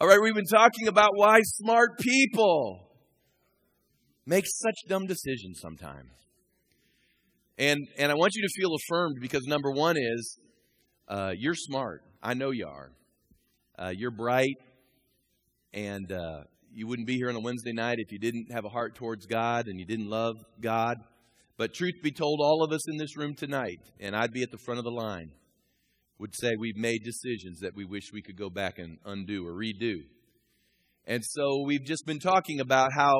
All right, we've been talking about why smart people make such dumb decisions sometimes. And, and I want you to feel affirmed because number one is uh, you're smart. I know you are. Uh, you're bright, and uh, you wouldn't be here on a Wednesday night if you didn't have a heart towards God and you didn't love God. But truth be told, all of us in this room tonight, and I'd be at the front of the line, would say we've made decisions that we wish we could go back and undo or redo. And so we've just been talking about how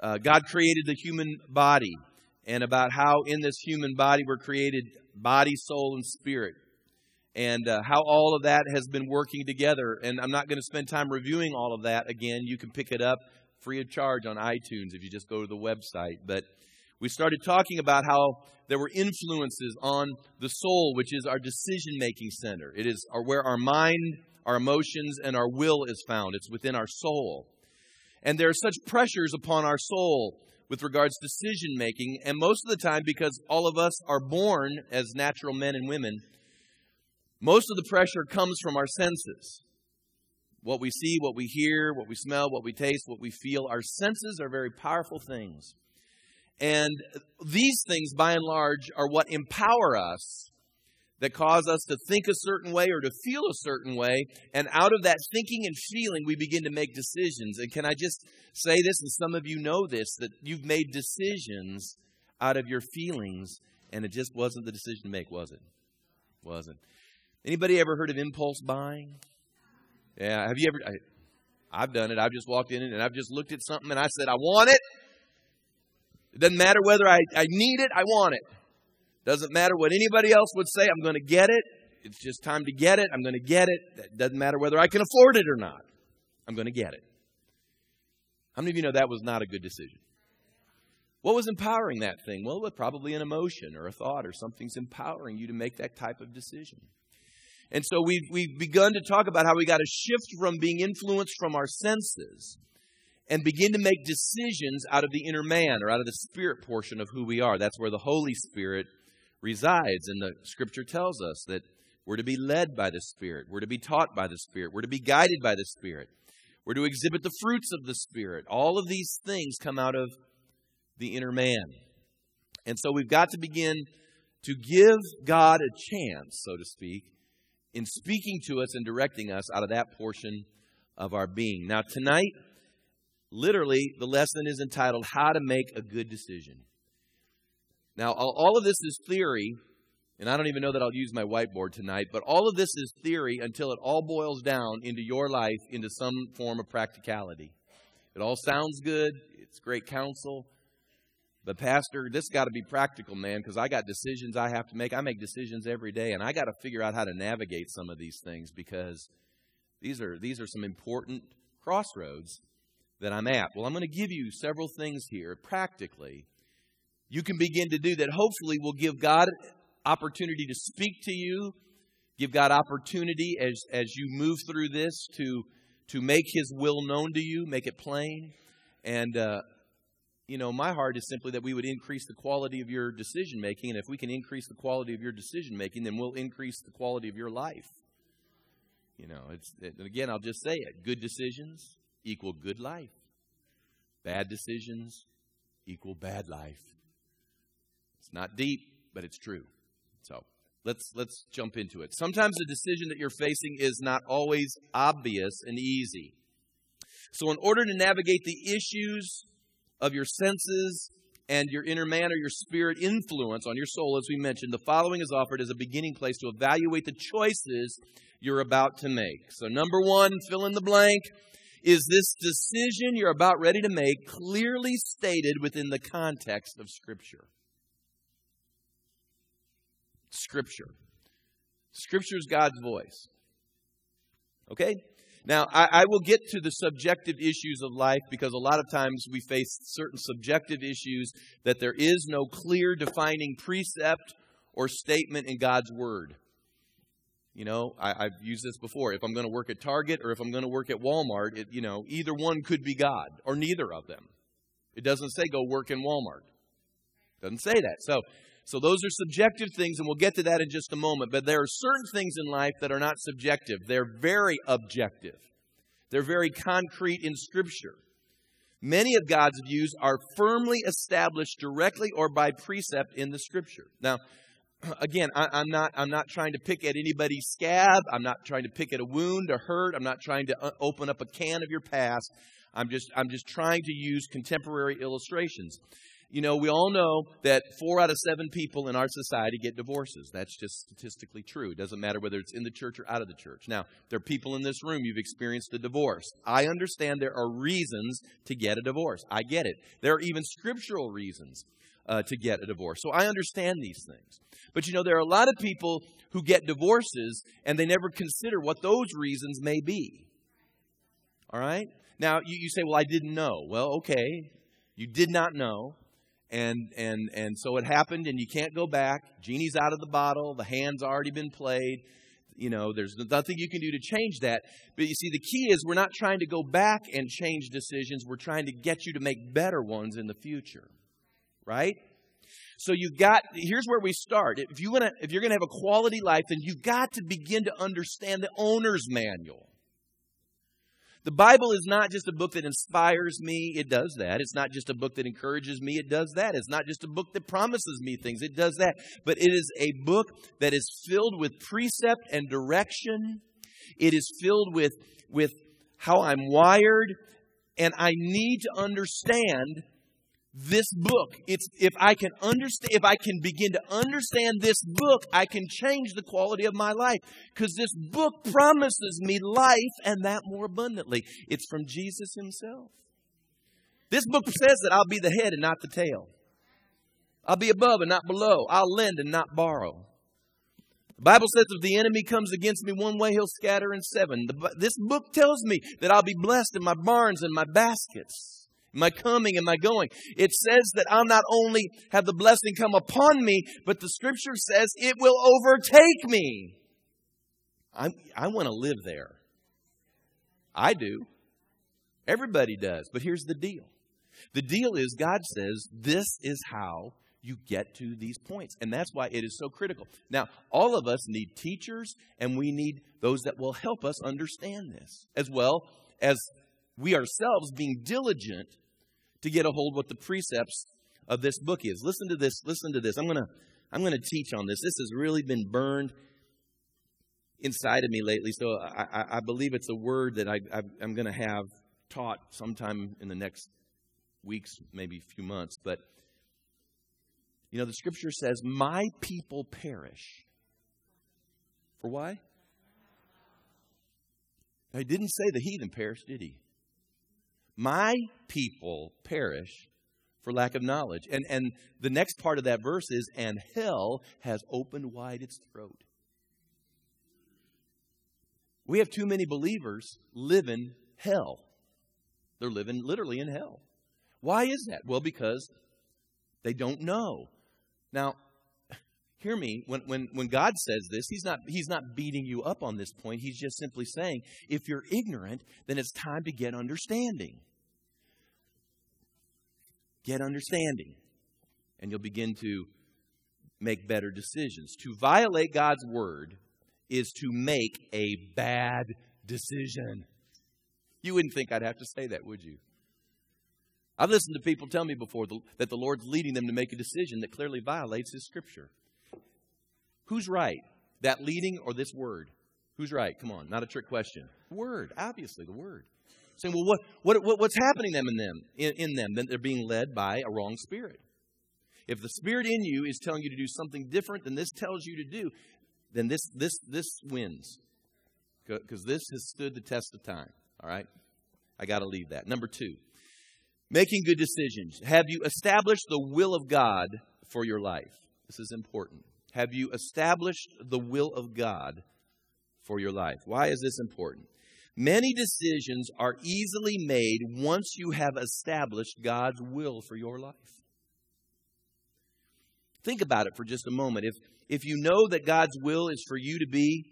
uh, God created the human body and about how in this human body we're created body, soul, and spirit. And uh, how all of that has been working together. And I'm not going to spend time reviewing all of that again. You can pick it up free of charge on iTunes if you just go to the website. But we started talking about how there were influences on the soul, which is our decision making center. It is our, where our mind, our emotions, and our will is found. It's within our soul. And there are such pressures upon our soul with regards to decision making, and most of the time, because all of us are born as natural men and women, most of the pressure comes from our senses. What we see, what we hear, what we smell, what we taste, what we feel. Our senses are very powerful things. And these things, by and large, are what empower us that cause us to think a certain way or to feel a certain way. And out of that thinking and feeling, we begin to make decisions. And can I just say this, and some of you know this, that you've made decisions out of your feelings, and it just wasn't the decision to make, was it? Wasn't. Anybody ever heard of impulse buying? Yeah, have you ever? I, have done it. I've just walked in and I've just looked at something and I said, I want it. It doesn't matter whether I, I need it, I want it. Doesn't matter what anybody else would say, I'm going to get it. It's just time to get it. I'm going to get it. It doesn't matter whether I can afford it or not. I'm going to get it. How many of you know that was not a good decision? What was empowering that thing? Well, it was probably an emotion or a thought or something's empowering you to make that type of decision. And so we've, we've begun to talk about how we got to shift from being influenced from our senses and begin to make decisions out of the inner man or out of the spirit portion of who we are. That's where the Holy Spirit resides. And the scripture tells us that we're to be led by the Spirit, we're to be taught by the Spirit, we're to be guided by the Spirit, we're to exhibit the fruits of the Spirit. All of these things come out of the inner man. And so we've got to begin to give God a chance, so to speak, in speaking to us and directing us out of that portion of our being. Now, tonight, literally, the lesson is entitled How to Make a Good Decision. Now, all of this is theory, and I don't even know that I'll use my whiteboard tonight, but all of this is theory until it all boils down into your life, into some form of practicality. It all sounds good, it's great counsel, but, Pastor, this got to be practical, man, because I got decisions I have to make. I make decisions every day, and I got to figure out how to navigate some of these things because these are, these are some important crossroads that I'm at. Well, I'm going to give you several things here practically you can begin to do that hopefully will give God opportunity to speak to you, give God opportunity as, as you move through this to, to make His will known to you, make it plain. And, uh, you know, my heart is simply that we would increase the quality of your decision making. And if we can increase the quality of your decision making, then we'll increase the quality of your life. You know, it's, it, again, I'll just say it good decisions equal good life, bad decisions equal bad life. It's not deep, but it's true. So let's let's jump into it. Sometimes the decision that you're facing is not always obvious and easy. So in order to navigate the issues of your senses and your inner man or your spirit influence on your soul, as we mentioned, the following is offered as a beginning place to evaluate the choices you're about to make. So, number one, fill in the blank. Is this decision you're about ready to make clearly stated within the context of Scripture? Scripture. Scripture is God's voice. Okay? Now, I, I, will get to the subjective issues of life because a lot of times we face certain subjective issues that there is no clear defining precept or statement in God's Word. You know, I, have used this before. If I'm going to work at Target or if I'm going to work at Walmart, it, you know, either one could be God or neither of them. It doesn't say go work in Walmart. It doesn't say that. So so those are subjective things, and we'll get to that in just a moment. But there are certain things in life that are not subjective, they're very objective. they're very concrete in Scripture. Many of God's views are firmly established directly or by precept in the Scripture. Now, again, I, am not I'm not trying to pick at anybody's scab. I'm not trying to pick at a wound, a hurt. I'm not trying to uh, open up a can of your past. I'm just I'm just trying to use contemporary illustrations. You know, we all know that four out of seven people in our society get divorces. That's just statistically true. It doesn't matter whether it's in the church or out of the church. Now, there are people in this room, you've experienced a divorce. I understand there are reasons to get a divorce. I get it. There are even scriptural reasons uh, to get a divorce. So I understand these things. But you know, there are a lot of people who get divorces and they never consider what those reasons may be. All right? Now, you, you say, well, I didn't know. Well, okay. You did not know. And, and, and so it happened, and you can't go back. Genie's out of the bottle. The hand's already been played. You know, there's nothing you can do to change that. But you see, the key is we're not trying to go back and change decisions. We're trying to get you to make better ones in the future right? So you've got here's where we start. If you want to if you're going to have a quality life, then you've got to begin to understand the owner's manual. The Bible is not just a book that inspires me, it does that. It's not just a book that encourages me, it does that. It's not just a book that promises me things, it does that. But it is a book that is filled with precept and direction. It is filled with with how I'm wired and I need to understand this book. It's, if I can understand, if I can begin to understand this book, I can change the quality of my life. Because this book promises me life and that more abundantly. It's from Jesus himself. This book says that I'll be the head and not the tail. I'll be above and not below. I'll lend and not borrow. The Bible says if the enemy comes against me one way, he'll scatter in seven. The, this book tells me that I'll be blessed in my barns and my baskets my coming and my going. It says that I'll not only have the blessing come upon me, but the scripture says it will overtake me. i I want to live there. I do. Everybody does. But here's the deal the deal is God says this is how you get to these points. And that's why it is so critical. Now, all of us need teachers, and we need those that will help us understand this, as well as we ourselves being diligent to get a hold of what the precepts of this book is. Listen to this. Listen to this. I'm to I'm to teach on this. This has really been burned inside of me lately. So I, I, believe it's a word that I, am going to have taught sometime in the next weeks, maybe a few months. But, you know, the scripture says, My people perish. For why? He didn't say the heathen perished, did he? My people perish for lack of knowledge. And, and the next part of that verse is, and hell has opened wide its throat. We have too many believers living hell. They're living literally in hell. Why is that? Well, because they don't know. Now, hear me, when, when, when God says this, he's not, he's not beating you up on this point. He's just simply saying, if you're ignorant, then it's time to get understanding. Get understanding, and you'll begin to make better decisions. To violate God's word is to make a bad decision. You wouldn't think I'd have to say that, would you? I've listened to people tell me before that the Lord's leading them to make a decision that clearly violates His Scripture. Who's right? That leading or this word? Who's right? Come on, not a trick question. Word, obviously, the word. Saying, well, what, what, what, what's happening them in them? In, in them? Then they're being led by a wrong spirit. If the spirit in you is telling you to do something different than this tells you to do, then this, this, this wins. Because this has stood the test of time. All right? I got to leave that. Number two, making good decisions. Have you established the will of God for your life? This is important. Have you established the will of God for your life? Why is this important? Many decisions are easily made once you have established God's will for your life. Think about it for just a moment. If, if you know that God's will is for you to be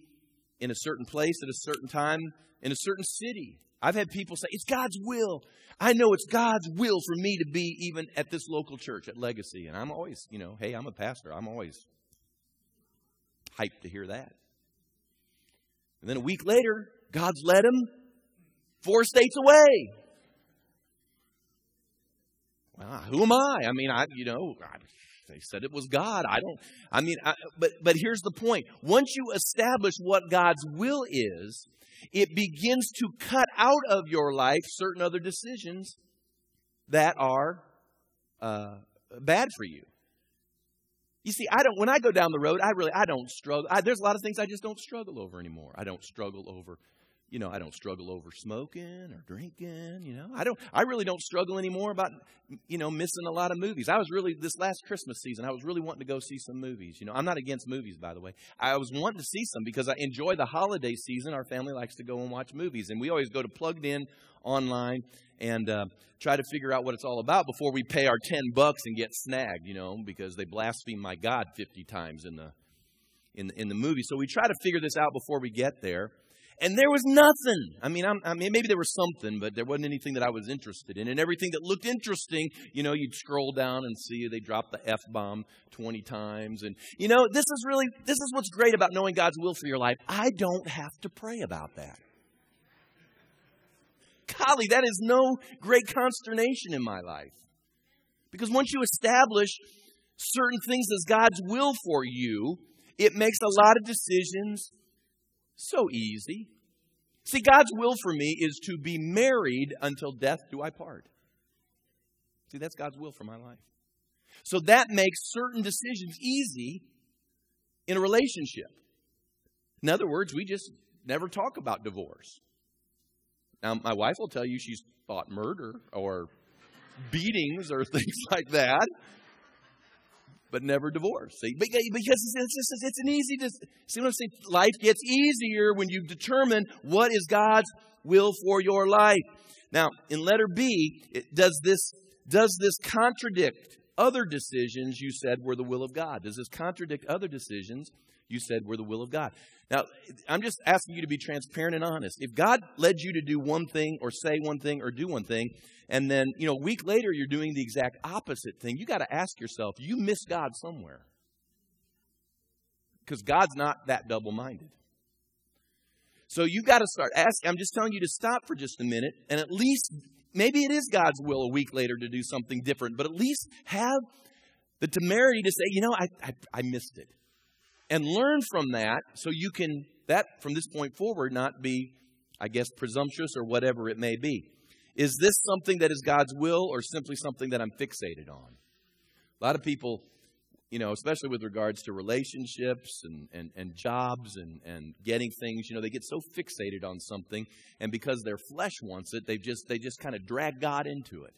in a certain place at a certain time, in a certain city, I've had people say, It's God's will. I know it's God's will for me to be even at this local church at Legacy. And I'm always, you know, hey, I'm a pastor. I'm always hyped to hear that. And then a week later, God's led him four states away. Well, who am I? I mean, I, you know, I, they said it was God. I don't, I mean, I, but, but here's the point. Once you establish what God's will is, it begins to cut out of your life certain other decisions that are uh, bad for you. You see, I don't. When I go down the road, I really I don't struggle. I, there's a lot of things I just don't struggle over anymore. I don't struggle over you know, I don't struggle over smoking or drinking, you know. I don't I really don't struggle anymore about you know, missing a lot of movies. I was really this last Christmas season, I was really wanting to go see some movies. You know, I'm not against movies by the way. I was wanting to see some because I enjoy the holiday season. Our family likes to go and watch movies and we always go to plugged in online and uh, try to figure out what it's all about before we pay our 10 bucks and get snagged, you know, because they blaspheme my God 50 times in the in, in the movie. So we try to figure this out before we get there. And there was nothing. I mean, I'm, i mean, maybe there was something, but there wasn't anything that I was interested in. And everything that looked interesting, you know, you'd scroll down and see they dropped the F bomb 20 times. And, you know, this is really, this is what's great about knowing God's will for your life. I don't have to pray about that. Golly, that is no great consternation in my life. Because once you establish certain things as God's will for you, it makes a lot of decisions so easy. See, God's will for me is to be married until death do I part. See, that's God's will for my life. So that makes certain decisions easy in a relationship. In other words, we just never talk about divorce. Now, my wife will tell you she's thought murder or beatings or things like that but never divorce. See? Because it's, it's an easy, see what I'm saying? Life gets easier when you determine what is God's will for your life. Now, in letter B, it, does this does this contradict other decisions you said were the will of God? Does this contradict other decisions you said were the will of God? Now, I'm just asking you to be transparent and honest. If God led you to do one thing or say one thing or do one thing, and then, you know, a week later you're doing the exact opposite thing, you got to ask yourself, you miss God somewhere. Because God's not that double minded. So you got to start asking. I'm just telling you to stop for just a minute and at least, maybe it is God's will a week later to do something different, but at least have the temerity to say, you know, I, I, I missed it. And learn from that so you can, that from this point forward, not be, I guess, presumptuous or whatever it may be. Is this something that is God's will or simply something that I'm fixated on? A lot of people, you know, especially with regards to relationships and, and, and jobs and, and getting things, you know, they get so fixated on something, and because their flesh wants it, they just they just kind of drag God into it.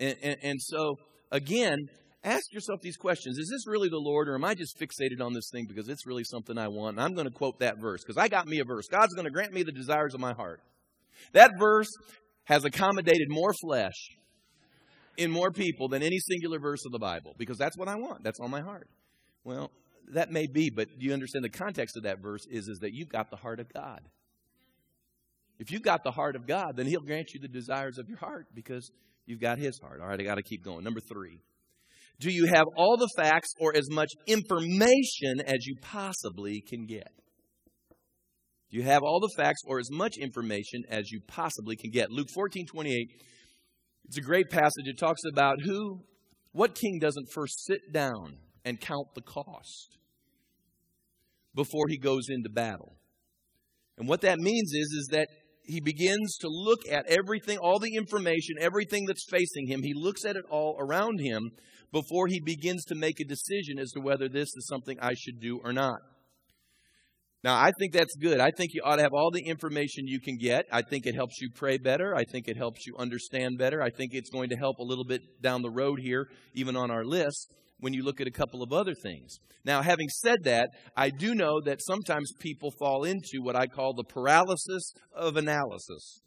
And, and, and so, again, ask yourself these questions Is this really the Lord, or am I just fixated on this thing because it's really something I want? And I'm going to quote that verse because I got me a verse. God's going to grant me the desires of my heart. That verse has accommodated more flesh in more people than any singular verse of the Bible because that's what I want. That's on my heart. Well, that may be, but do you understand the context of that verse is, is that you've got the heart of God. If you've got the heart of God, then He'll grant you the desires of your heart because you've got His heart. All right, I got to keep going. Number three. Do you have all the facts or as much information as you possibly can get? Do You have all the facts or as much information as you possibly can get. Luke 14 28, it's a great passage. It talks about who, what king doesn't first sit down and count the cost before he goes into battle. And what that means is, is that he begins to look at everything, all the information, everything that's facing him. He looks at it all around him before he begins to make a decision as to whether this is something I should do or not. Now, I think that's good. I think you ought to have all the information you can get. I think it helps you pray better. I think it helps you understand better. I think it's going to help a little bit down the road here, even on our list, when you look at a couple of other things. Now, having said that, I do know that sometimes people fall into what I call the paralysis of analysis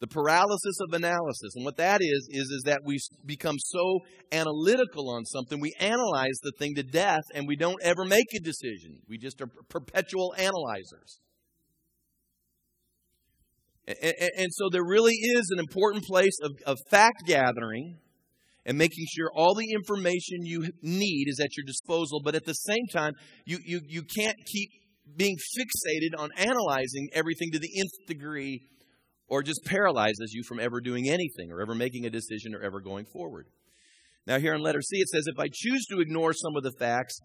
the paralysis of analysis. And what that is, is, is that we become so analytical on something, we analyze the thing to death and we don't ever make a decision. We just are perpetual analyzers. And, and, and so there really is an important place of, of fact gathering and making sure all the information you need is at your disposal, but at the same time, you, you, you can't keep being fixated on analyzing everything to the nth degree or just paralyzes you from ever doing anything or ever making a decision or ever going forward. Now, here in letter C, it says, If I choose to ignore some of the facts,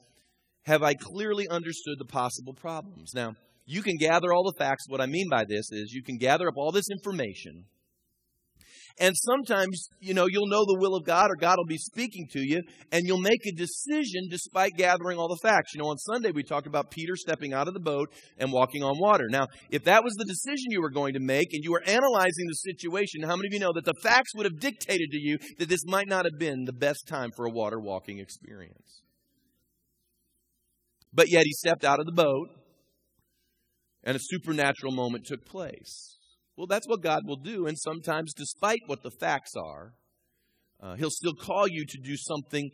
have I clearly understood the possible problems? Now, you can gather all the facts. What I mean by this is you can gather up all this information and sometimes, you know, you'll know the will of God or God will be speaking to you and you'll make a decision despite gathering all the facts. You know, on Sunday we talked about Peter stepping out of the boat and walking on water. Now, if that was the decision you were going to make and you were analyzing the situation, how many of you know that the facts would have dictated to you that this might not have been the best time for a water walking experience? But yet he stepped out of the boat and a supernatural moment took place. Well, that's what God will do. And sometimes, despite what the facts are, uh, He'll still call you to do something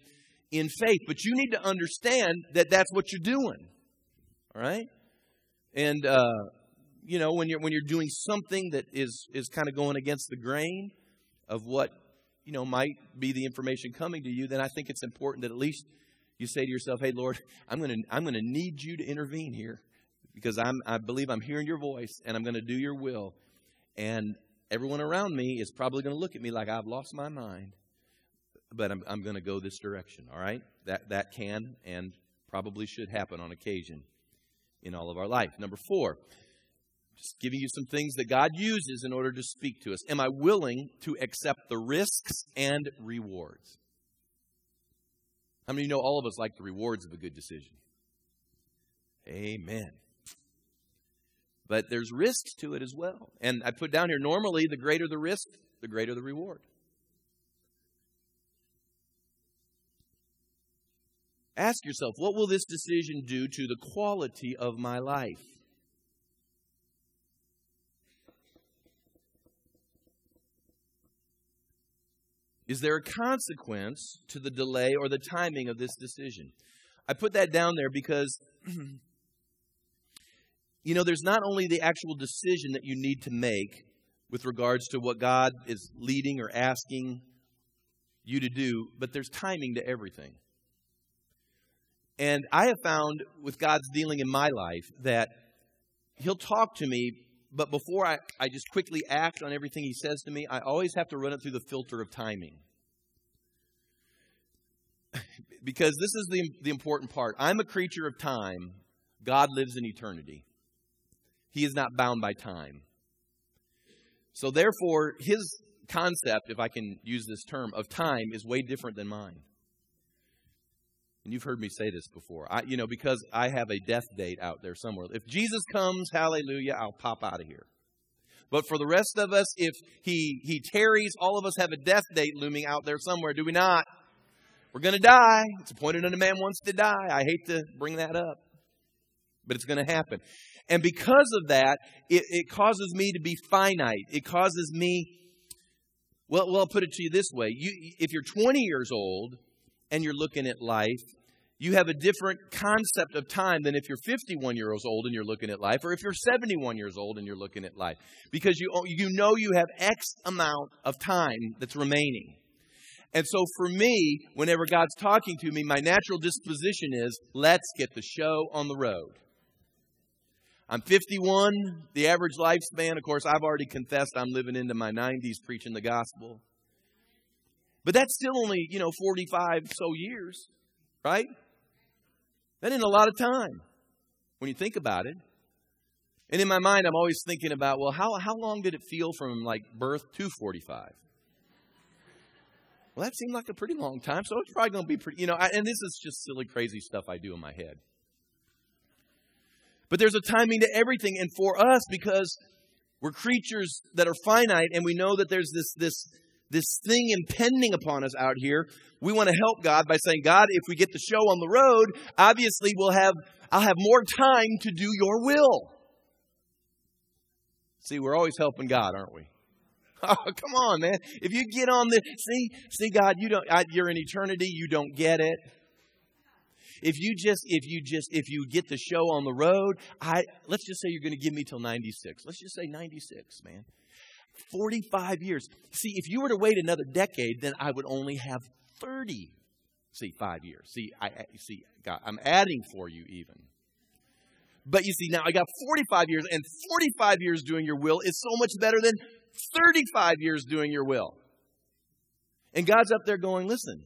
in faith. But you need to understand that that's what you're doing. All right? And, uh, you know, when you're, when you're doing something that is, is kind of going against the grain of what, you know, might be the information coming to you, then I think it's important that at least you say to yourself, hey, Lord, I'm going to I'm going to need you to intervene here because I'm, I believe I'm hearing your voice and I'm going to do your will. And everyone around me is probably going to look at me like I've lost my mind. But I'm, I'm going to go this direction, all right? That, that can and probably should happen on occasion in all of our life. Number four, just giving you some things that God uses in order to speak to us. Am I willing to accept the risks and rewards? How many of you know all of us like the rewards of a good decision? Amen but there's risks to it as well. And I put down here normally, the greater the risk, the greater the reward. Ask yourself, what will this decision do to the quality of my life? Is there a consequence to the delay or the timing of this decision? I put that down there because you know, there's not only the actual decision that you need to make with regards to what God is leading or asking you to do, but there's timing to everything. And I have found with God's dealing in my life that He'll talk to me, but before I, I just quickly act on everything He says to me, I always have to run it through the filter of timing. because this is the, the important part. I'm a creature of time, God lives in eternity. He is not bound by time. So, therefore, his concept, if I can use this term, of time is way different than mine. And you've heard me say this before. I, you know, because I have a death date out there somewhere. If Jesus comes, hallelujah, I'll pop out of here. But for the rest of us, if he, he tarries, all of us have a death date looming out there somewhere, do we not? We're going to die. It's appointed unto man wants to die. I hate to bring that up, but it's going to happen. And because of that, it, it causes me to be finite. It causes me, well, well, I'll put it to you this way. You, if you're 20 years old and you're looking at life, you have a different concept of time than if you're 51 years old and you're looking at life, or if you're 71 years old and you're looking at life. Because you, you know you have X amount of time that's remaining. And so for me, whenever God's talking to me, my natural disposition is let's get the show on the road. I'm 51, the average lifespan. Of course, I've already confessed I'm living into my 90s preaching the gospel. But that's still only, you know, 45 so years, right? That ain't a lot of time when you think about it. And in my mind, I'm always thinking about, well, how, how long did it feel from like birth to 45? Well, that seemed like a pretty long time, so it's probably going to be pretty, you know, I, and this is just silly, crazy stuff I do in my head. But there's a timing to everything. And for us, because we're creatures that are finite and we know that there's this, this, this thing impending upon us out here, we want to help God by saying, God, if we get the show on the road, obviously we'll have, I'll have more time to do your will. See, we're always helping God, aren't we? Oh, come on, man. If you get on the, see, see, God, you don't, I, you're in eternity, you don't get it. If you just, if you just, if you get the show on the road, I, let's just say you're going to give me till 96. Let's just say 96, man. 45 years. See, if you were to wait another decade, then I would only have 30. See, five years. See, I, see, God, I'm adding for you even. But you see, now I got 45 years, and 45 years doing your will is so much better than 35 years doing your will. And God's up there going, listen,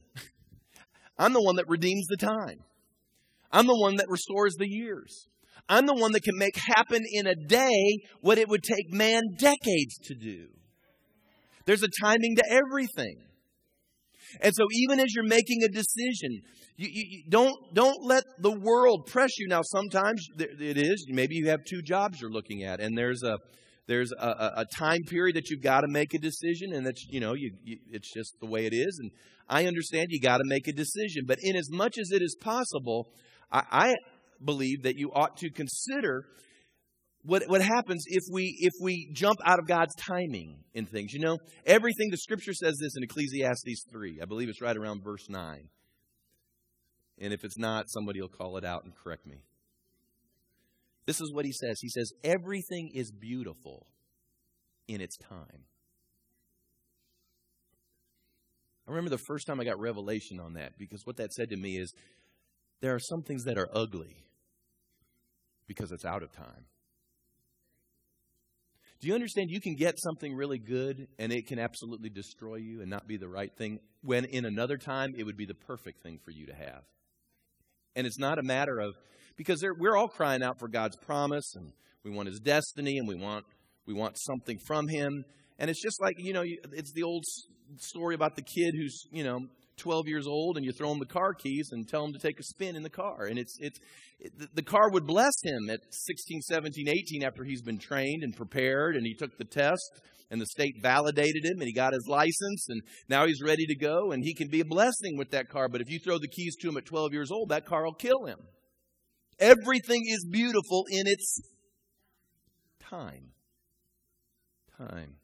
I'm the one that redeems the time. I'm the one that restores the years. I'm the one that can make happen in a day what it would take man decades to do. There's a timing to everything. And so even as you're making a decision, you, you, you, don't don't let the world press you. Now, sometimes it is. Maybe you have two jobs you're looking at, and there's a there's a, a time period that you've got to make a decision, and that's you know you, it's just the way it is. And I understand you got to make a decision, but in as much as it is possible, I, I believe that you ought to consider what, what happens if we if we jump out of God's timing in things. You know, everything the scripture says this in Ecclesiastes 3. I believe it's right around verse 9. And if it's not, somebody will call it out and correct me. This is what he says. He says, Everything is beautiful in its time. I remember the first time I got revelation on that because what that said to me is there are some things that are ugly because it's out of time. Do you understand you can get something really good and it can absolutely destroy you and not be the right thing when in another time it would be the perfect thing for you to have? And it's not a matter of, because we're all crying out for God's promise and we want His destiny and we want, we want something from Him. And it's just like, you know, it's the old story about the kid who's, you know, 12 years old and you throw him the car keys and tell him to take a spin in the car. And it's, it's, it, the car would bless him at 16, 17, 18 after he's been trained and prepared and he took the test and the state validated him and he got his license and now he's ready to go and he can be a blessing with that car. But if you throw the keys to him at 12 years old, that car will kill him. Everything is beautiful in its time. Time.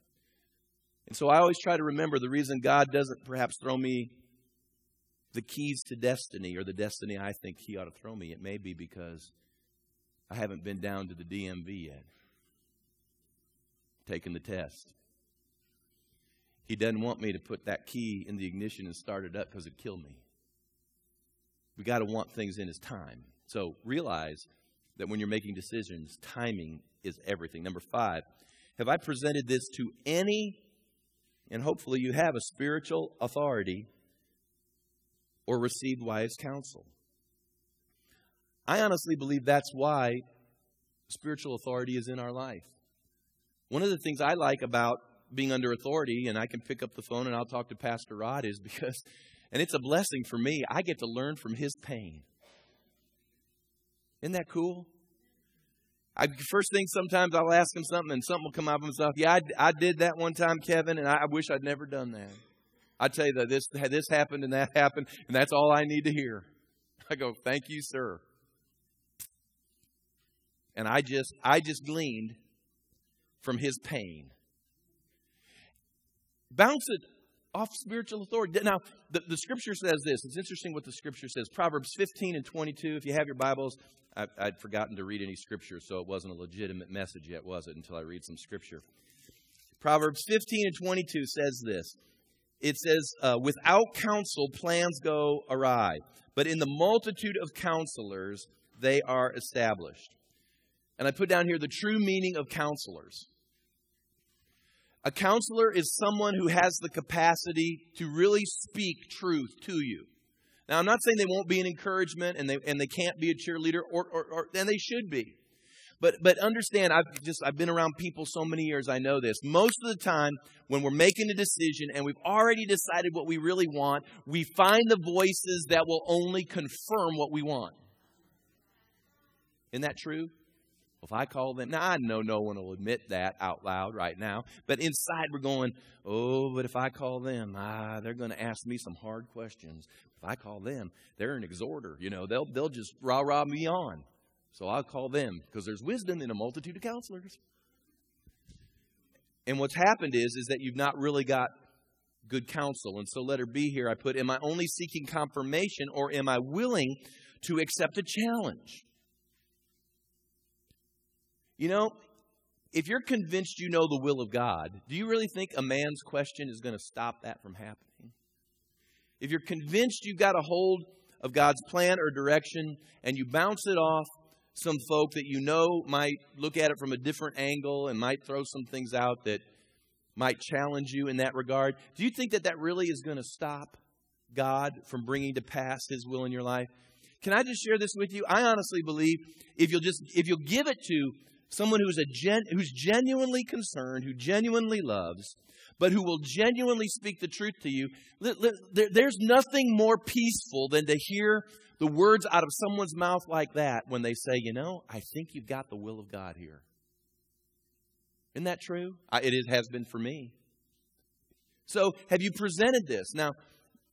And so I always try to remember the reason God doesn't perhaps throw me the keys to destiny or the destiny I think He ought to throw me. It may be because I haven't been down to the DMV yet, taken the test. He doesn't want me to put that key in the ignition and start it up because it'd kill me. We got to want things in His time. So realize that when you're making decisions, timing is everything. Number five, have I presented this to any, and hopefully you have a spiritual authority or received wise counsel. I honestly believe that's why spiritual authority is in our life. One of the things I like about being under authority, and I can pick up the phone and I'll talk to Pastor Rod, is because, and it's a blessing for me, I get to learn from his pain. Isn't that cool? I, first thing, sometimes I'll ask him something and something will come out of himself. Yeah, I, I did that one time, Kevin, and I, I wish I'd never done that. I tell you that this, this happened and that happened, and that's all I need to hear. I go, thank you, sir. And I just, I just gleaned from his pain. Bounce it off spiritual authority. Now, the, the scripture says this. It's interesting what the scripture says. Proverbs 15 and 22. If you have your Bibles, I, I'd forgotten to read any scripture, so it wasn't a legitimate message yet, was it, until I read some scripture. Proverbs 15 and 22 says this it says, uh, without counsel, plans go awry, but in the multitude of counselors, they are established. And I put down here the true meaning of counselors. A counselor is someone who has the capacity to really speak truth to you. Now, I'm not saying they won't be an encouragement and they, and they can't be a cheerleader, or, or, or, and they should be. But but understand, I've just I've been around people so many years. I know this. Most of the time, when we're making a decision and we've already decided what we really want, we find the voices that will only confirm what we want. Isn't that true? If I call them, now I know no one will admit that out loud right now, but inside we're going, oh, but if I call them, ah, they're going to ask me some hard questions. If I call them, they're an exhorter, you know, they'll they'll just rah rah me on. So I'll call them because there's wisdom in a multitude of counselors. And what's happened is, is that you've not really got good counsel. And so let her be here. I put, am I only seeking confirmation or am I willing to accept a challenge? You know, if you're convinced you know the will of God, do you really think a man's question is going to stop that from happening? If you're convinced you've got a hold of God's plan or direction and you bounce it off some folk that you know might look at it from a different angle and might throw some things out that might challenge you in that regard. Do you think that that really is going to stop God from bringing to pass His will in your life? Can I just share this with you? I honestly believe if you'll just if you'll give it to someone who's a gen, who's genuinely concerned, who genuinely loves, but who will genuinely speak the truth to you, there's nothing more peaceful than to hear the words out of someone's mouth like that when they say, "You know, I think you've got the will of God here." Isn't that true? It has been for me. So, have you presented this? Now,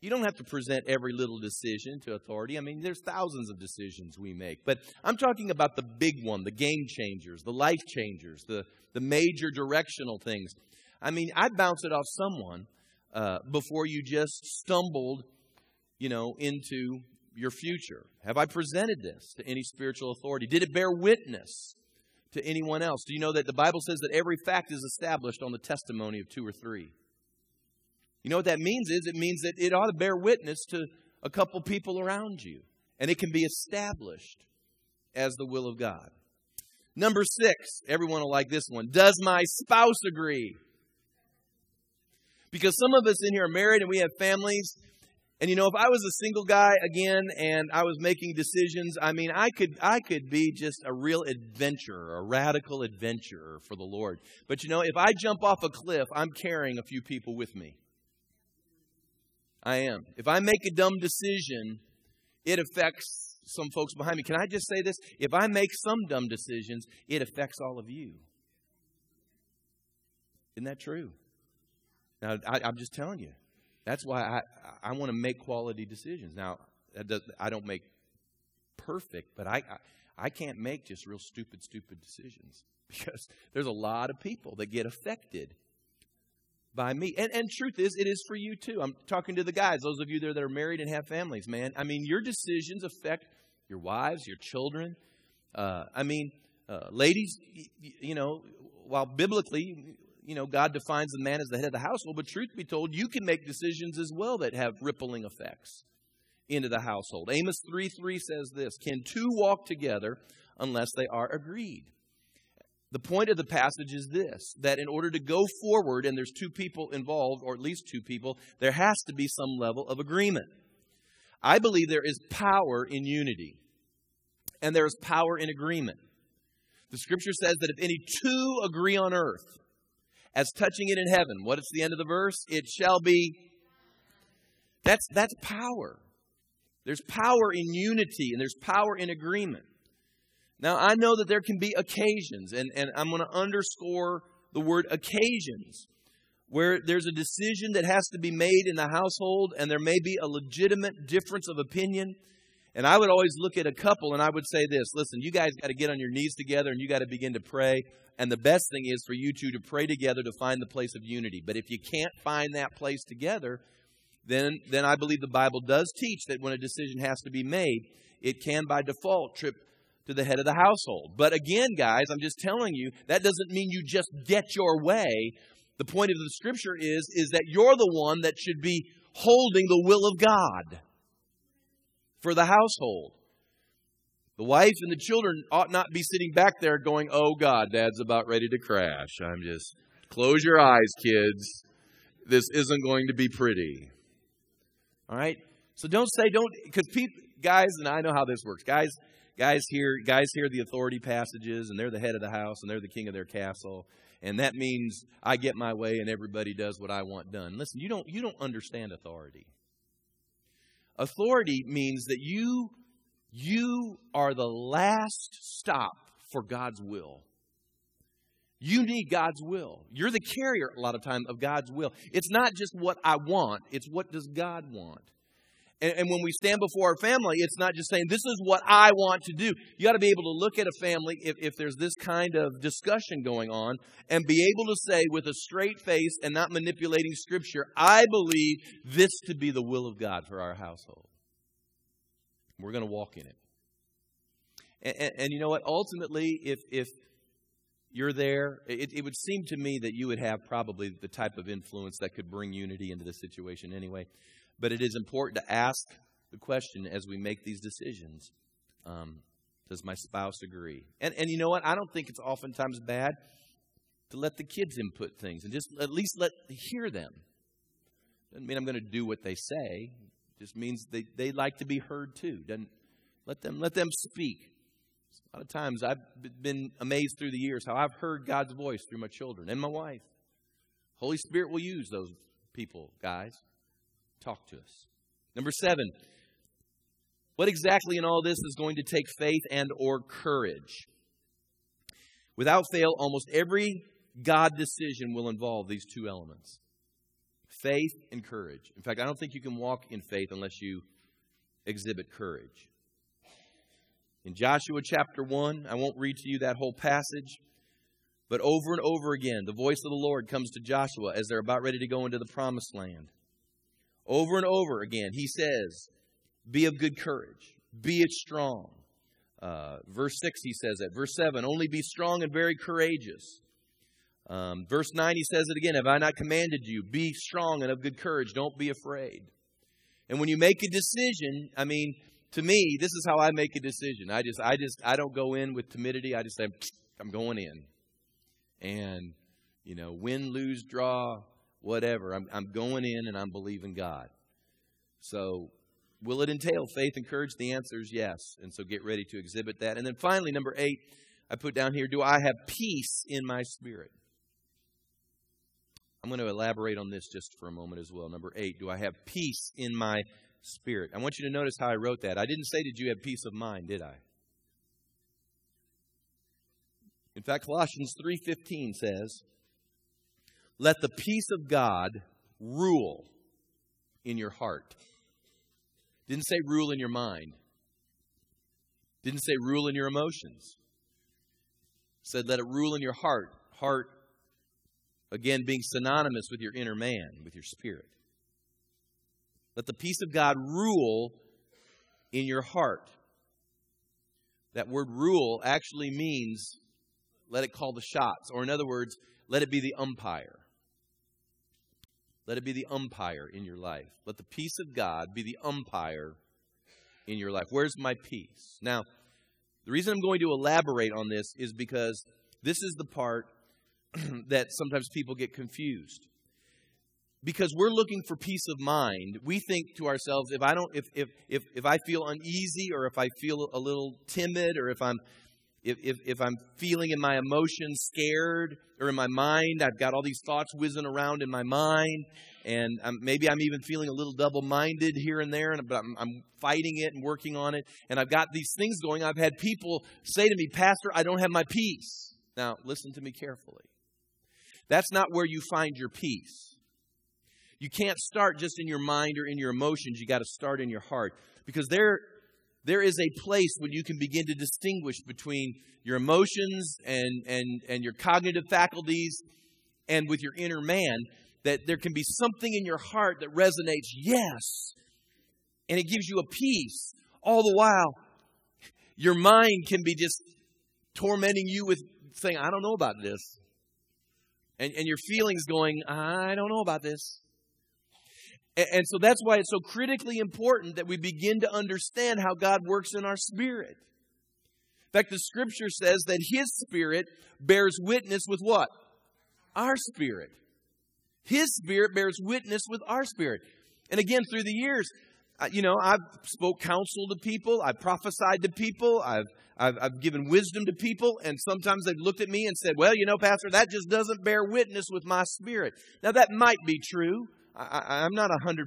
you don't have to present every little decision to authority. I mean, there's thousands of decisions we make. But I'm talking about the big one, the game changers, the life changers, the, the major directional things. I mean, I'd bounce it off someone uh, before you just stumbled, you know, into your future. Have I presented this to any spiritual authority? Did it bear witness to anyone else? Do you know that the Bible says that every fact is established on the testimony of two or three? You know what that means is it means that it ought to bear witness to a couple people around you, and it can be established as the will of God. Number six, everyone will like this one. Does my spouse agree? Because some of us in here are married and we have families. And you know, if I was a single guy again and I was making decisions, I mean, I could I could be just a real adventurer, a radical adventurer for the Lord. But you know, if I jump off a cliff, I'm carrying a few people with me. I am. If I make a dumb decision, it affects some folks behind me. Can I just say this? If I make some dumb decisions, it affects all of you. Isn't that true? Now, I, am just telling you. That's why I, I want to make quality decisions. Now, I don't make perfect, but I, I, I can't make just real stupid, stupid decisions because there's a lot of people that get affected by me. And, and truth is, it is for you too. I'm talking to the guys, those of you there that are married and have families, man. I mean, your decisions affect your wives, your children. Uh, I mean, uh, ladies, you, you know, while biblically, you know, God defines the man as the head of the household, but truth be told, you can make decisions as well that have rippling effects into the household. Amos 3 3 says this Can two walk together unless they are agreed? The point of the passage is this that in order to go forward, and there's two people involved, or at least two people, there has to be some level of agreement. I believe there is power in unity, and there is power in agreement. The scripture says that if any two agree on earth as touching it in heaven, what is the end of the verse? It shall be. That's, that's power. There's power in unity, and there's power in agreement. Now, I know that there can be occasions, and, and I'm going to underscore the word occasions, where there's a decision that has to be made in the household, and there may be a legitimate difference of opinion. And I would always look at a couple and I would say this listen, you guys got to get on your knees together and you got to begin to pray. And the best thing is for you two to pray together to find the place of unity. But if you can't find that place together, then, then I believe the Bible does teach that when a decision has to be made, it can by default trip to the head of the household. But again, guys, I'm just telling you, that doesn't mean you just get your way. The point of the scripture is, is that you're the one that should be holding the will of God for the household. The wife and the children ought not be sitting back there going, Oh God, dad's about ready to crash. I'm just, close your eyes, kids. This isn't going to be pretty. All right? So don't say, don't, because people, guys, and I know how this works. Guys, Guys hear, guys hear the authority passages, and they're the head of the house, and they're the king of their castle. And that means I get my way and everybody does what I want done. Listen, you don't, you don't understand authority. Authority means that you, you are the last stop for God's will. You need God's will. You're the carrier a lot of time of God's will. It's not just what I want, it's what does God want. And, and, when we stand before our family, it's not just saying, This is what I want to do. You got to be able to look at a family if, if there's this kind of discussion going on and be able to say with a straight face and not manipulating scripture, I believe this to be the will of God for our household. We're going to walk in it. And, and, and, you know what? Ultimately, if, if you're there, it, it would seem to me that you would have probably the type of influence that could bring unity into the situation anyway. But it is important to ask the question as we make these decisions um, Does my spouse agree? And, and you know what? I don't think it's oftentimes bad to let the kids input things and just at least let hear them. Doesn't mean I'm going to do what they say. Just means they, they like to be heard too. Doesn't let them let them speak. A lot of times I've been amazed through the years how I've heard God's voice through my children and my wife. Holy Spirit will use those people, guys. Talk to us. Number seven, what exactly in all this is going to take faith and or courage? Without fail, almost every God decision will involve these two elements faith and courage. In fact, I don't think you can walk in faith unless you exhibit courage. In Joshua chapter 1, I won't read to you that whole passage, but over and over again, the voice of the Lord comes to Joshua as they're about ready to go into the promised land. Over and over again, he says, Be of good courage, be it strong. Uh, verse 6, he says that. Verse 7, only be strong and very courageous. Um, verse 9, he says it again Have I not commanded you? Be strong and of good courage. Don't be afraid. And when you make a decision, I mean, to me, this is how I make a decision. I just, I just, I don't go in with timidity. I just say, I'm going in. And, you know, win, lose, draw, whatever. I'm, I'm going in and I'm believing God. So, will it entail faith and courage? The answer is yes. And so get ready to exhibit that. And then finally, number eight, I put down here, do I have peace in my spirit? I'm going to elaborate on this just for a moment as well. Number eight, do I have peace in my spirit? I want you to notice how I wrote that. I didn't say, did you have peace of mind, did I? In fact, Colossians 3:15 says, "Let the peace of God rule in your heart." Didn't say rule in your mind. Didn't say rule in your emotions. said let it rule in your heart. Heart Again, being synonymous with your inner man, with your spirit. Let the peace of God rule in your heart. That word rule actually means let it call the shots, or in other words, let it be the umpire. Let it be the umpire in your life. Let the peace of God be the umpire in your life. Where's my peace? Now, the reason I'm going to elaborate on this is because this is the part that sometimes people get confused. Because we're looking for peace of mind, we think to ourselves, if I don't, if if if, if I feel uneasy, or if I feel a little timid, or if I'm if, if, if I'm feeling in my emotions scared or in my mind, I've got all these thoughts whizzing around in my mind, and I'm, maybe I'm even feeling a little double minded here and there, and, but I'm, I'm fighting it and working on it, and I've got these things going. I've had people say to me, Pastor, I don't have my peace. Now, listen to me carefully. That's not where you find your peace. You can't start just in your mind or in your emotions. You got to start in your heart because there, there is a place when you can begin to distinguish between your emotions and, and, and your cognitive faculties and with your inner man that there can be something in your heart that resonates, yes, and it gives you a peace. All the while, your mind can be just tormenting you with saying, I don't know about this and, and your feelings going, I don't know about this. And, so that's why it's so critically important that we begin to understand how God works in our spirit. In fact, the scripture says that His spirit bears witness with what? Our spirit. His spirit bears witness with our spirit. And again, through the years, you know, I've spoke counsel to people, I've prophesied to people, I've, I've, I've given wisdom to people, and sometimes they've looked at me and said, well, you know, Pastor, that just doesn't bear witness with my spirit. Now, that might be true. I, am not 100%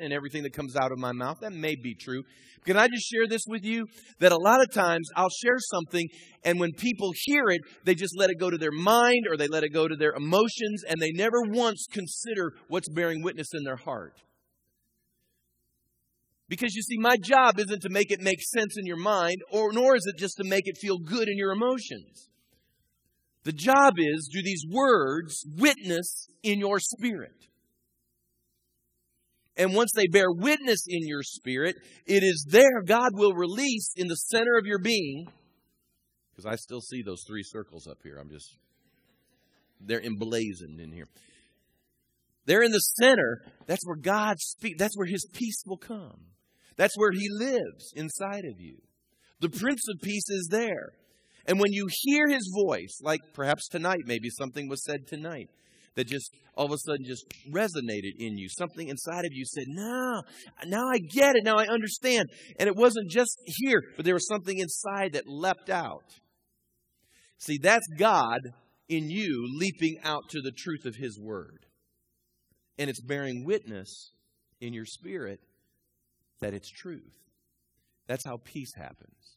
in everything that comes out of my mouth. That may be true. Can I just share this with you? That a lot of times I'll share something, and when people hear it, they just let it go to their mind or they let it go to their emotions, and they never once consider what's bearing witness in their heart. Because you see, my job isn't to make it make sense in your mind, or nor is it just to make it feel good in your emotions. The job is do these words witness in your spirit? And once they bear witness in your spirit, it is there God will release in the center of your being. Because I still see those three circles up here. I'm just, they're emblazoned in here. They're in the center. That's where God speaks. That's where His peace will come. That's where He lives inside of you. The Prince of Peace is there. And when you hear his voice, like perhaps tonight, maybe something was said tonight that just all of a sudden just resonated in you. Something inside of you said, No, now I get it. Now I understand. And it wasn't just here, but there was something inside that leapt out. See, that's God in you leaping out to the truth of his word. And it's bearing witness in your spirit that it's truth. That's how peace happens.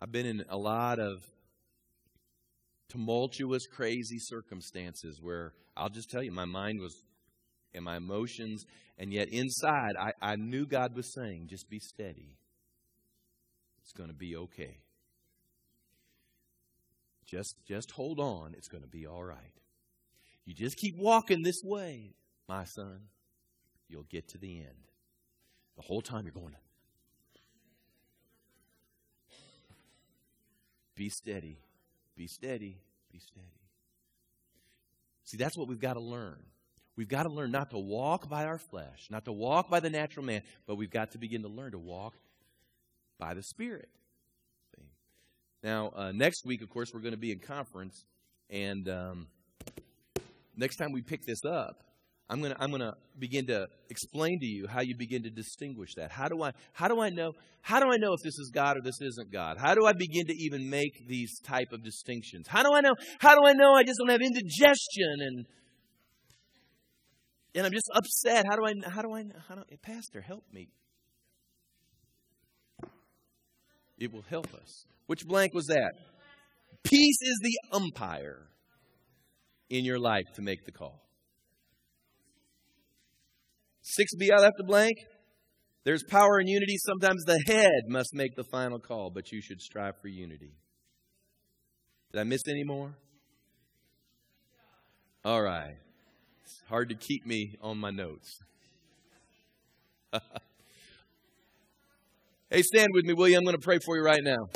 I've been in a lot of tumultuous, crazy circumstances where I'll just tell you, my mind was and my emotions, and yet inside I, I knew God was saying, just be steady. It's going to be okay. Just, just hold on. It's going to be all right. You just keep walking this way, my son. You'll get to the end. The whole time you're going, to be steady. Be steady. Be steady. See, that's what we've got to learn. We've got to learn not to walk by our flesh, not to walk by the natural man, but we've got to begin to learn to walk by the Spirit. Now, uh, next week, of course, we're going to be in conference, and um, next time we pick this up, I'm going to I'm going to begin to explain to you how you begin to distinguish that. How do I how do I know how do I know if this is God or this isn't God? How do I begin to even make these type of distinctions? How do I know how do I know I just don't have indigestion and and I'm just upset? How do I how do I how do, pastor help me? It will help us. Which blank was that? Peace is the umpire in your life to make the call. 6b, I left a blank. There's power in unity. Sometimes the head must make the final call, but you should strive for unity. Did I miss any more? All right. It's hard to keep me on my notes. hey, stand with me, will you? I'm going to pray for you right now.